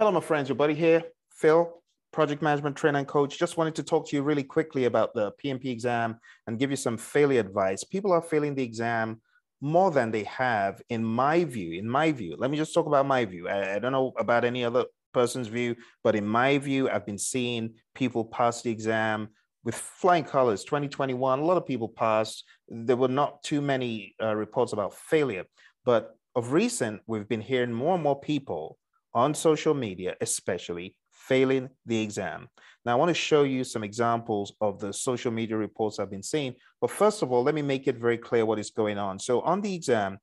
Hello, my friends. Your buddy here, Phil, project management trainer and coach. Just wanted to talk to you really quickly about the PMP exam and give you some failure advice. People are failing the exam more than they have, in my view. In my view, let me just talk about my view. I, I don't know about any other person's view, but in my view, I've been seeing people pass the exam with flying colors. 2021, a lot of people passed. There were not too many uh, reports about failure, but of recent, we've been hearing more and more people on social media, especially failing the exam. Now, I want to show you some examples of the social media reports I've been seeing. But first of all, let me make it very clear what is going on. So, on the exam,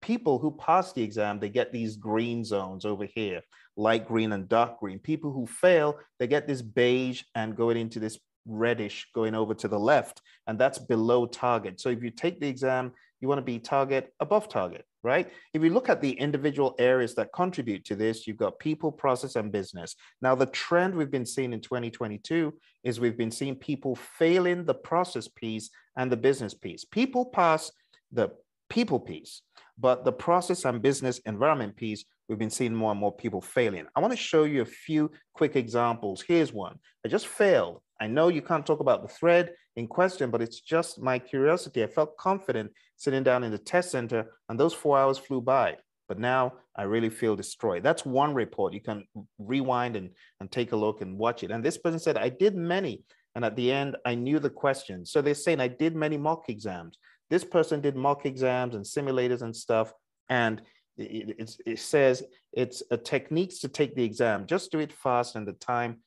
people who pass the exam, they get these green zones over here, light green and dark green. People who fail, they get this beige and going into this reddish going over to the left, and that's below target. So if you take the exam, you want to be target above target, right? If you look at the individual areas that contribute to this, you've got people, process, and business. Now, the trend we've been seeing in 2022 is we've been seeing people failing the process piece and the business piece. People pass the people piece, but the process and business environment piece, we've been seeing more and more people failing. I want to show you a few quick examples. Here's one. I just failed. I know you can't talk about the thread in question, but it's just my curiosity. I felt confident sitting down in the test center, and those four hours flew by. But now I really feel destroyed. That's one report. You can rewind and, and take a look and watch it. And this person said, I did many. And at the end, I knew the questions. So they're saying I did many mock exams. This person did mock exams and simulators and stuff. And it, it says it's a techniques to take the exam. Just do it fast and the time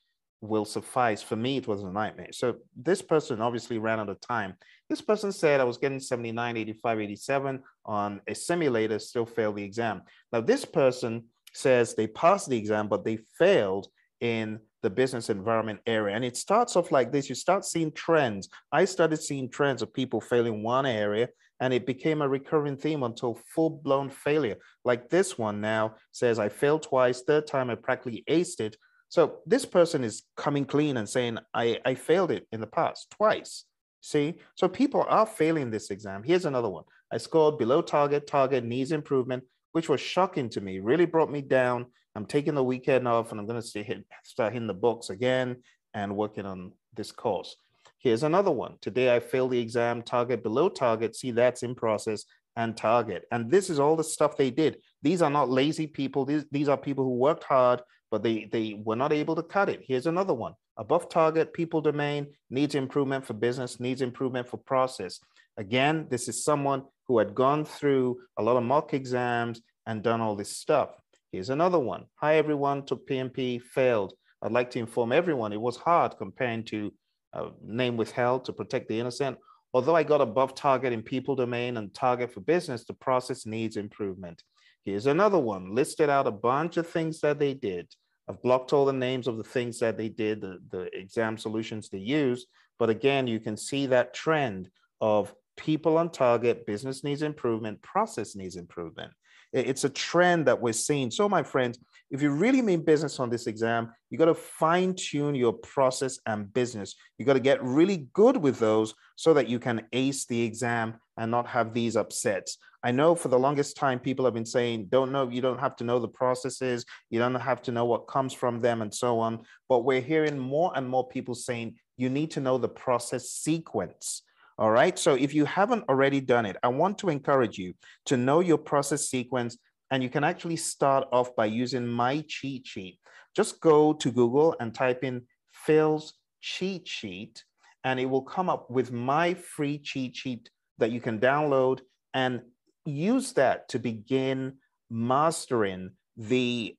will suffice. For me, it was a nightmare. So this person obviously ran out of time. This person said I was getting 79, 85, 87 on a simulator, still failed the exam. Now, this person says they passed the exam, but they failed in the business environment area. And it starts off like this. You start seeing trends. I started seeing trends of people failing one area and it became a recurring theme until full-blown failure. Like this one now says, I failed twice, third time I practically aced it, so this person is coming clean and saying, I, I failed it in the past twice. See, so people are failing this exam. Here's another one. I scored below target, target needs improvement, which was shocking to me, really brought me down. I'm taking the weekend off and I'm going to hit, start hitting the books again and working on this course. Here's another one. Today I failed the exam, target below target. See, that's in process and target. And this is all the stuff they did. These are not lazy people. These, these are people who worked hard but they, they were not able to cut it. Here's another one. Above target, people domain, needs improvement for business, needs improvement for process. Again, this is someone who had gone through a lot of mock exams and done all this stuff. Here's another one. Hi, everyone, took PMP, failed. I'd like to inform everyone it was hard comparing to uh, name withheld to protect the innocent. Although I got above target in people domain and target for business, the process needs improvement. Here's another one, listed out a bunch of things that they did. I've blocked all the names of the things that they did, the, the exam solutions they used. But again, you can see that trend of people on target, business needs improvement, process needs improvement. It's a trend that we're seeing. So, my friends, if you really mean business on this exam, you got to fine tune your process and business. You got to get really good with those so that you can ace the exam and not have these upsets. I know for the longest time, people have been saying, don't know, you don't have to know the processes, you don't have to know what comes from them, and so on. But we're hearing more and more people saying, you need to know the process sequence. All right. So if you haven't already done it, I want to encourage you to know your process sequence. And you can actually start off by using my cheat sheet. Just go to Google and type in Phil's cheat sheet, and it will come up with my free cheat sheet that you can download and use that to begin mastering the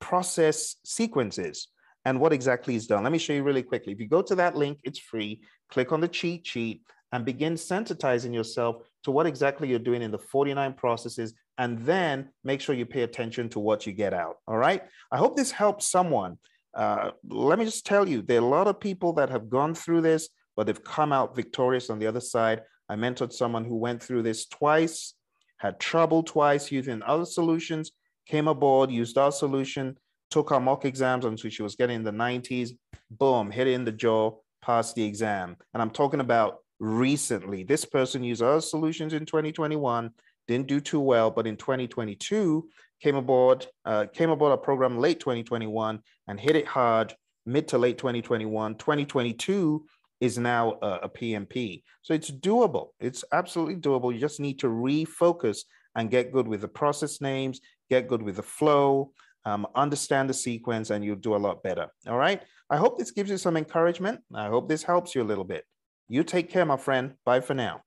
process sequences and what exactly is done. Let me show you really quickly. If you go to that link, it's free. Click on the cheat sheet and begin sensitizing yourself to what exactly you're doing in the 49 processes and then make sure you pay attention to what you get out. All right. I hope this helps someone. Uh, let me just tell you, there are a lot of people that have gone through this, but they've come out victorious on the other side. I mentored someone who went through this twice, had trouble twice using other solutions, came aboard, used our solution, took our mock exams until she was getting in the 90s, boom, hit it in the jaw, passed the exam. And I'm talking about recently. This person used our solutions in 2021, didn't do too well, but in 2022 came aboard, uh, came aboard a program late 2021 and hit it hard mid to late 2021. 2022 is now a, a PMP. So it's doable. It's absolutely doable. You just need to refocus and get good with the process names, get good with the flow, um, understand the sequence, and you'll do a lot better. All right. I hope this gives you some encouragement. I hope this helps you a little bit. You take care, my friend. Bye for now.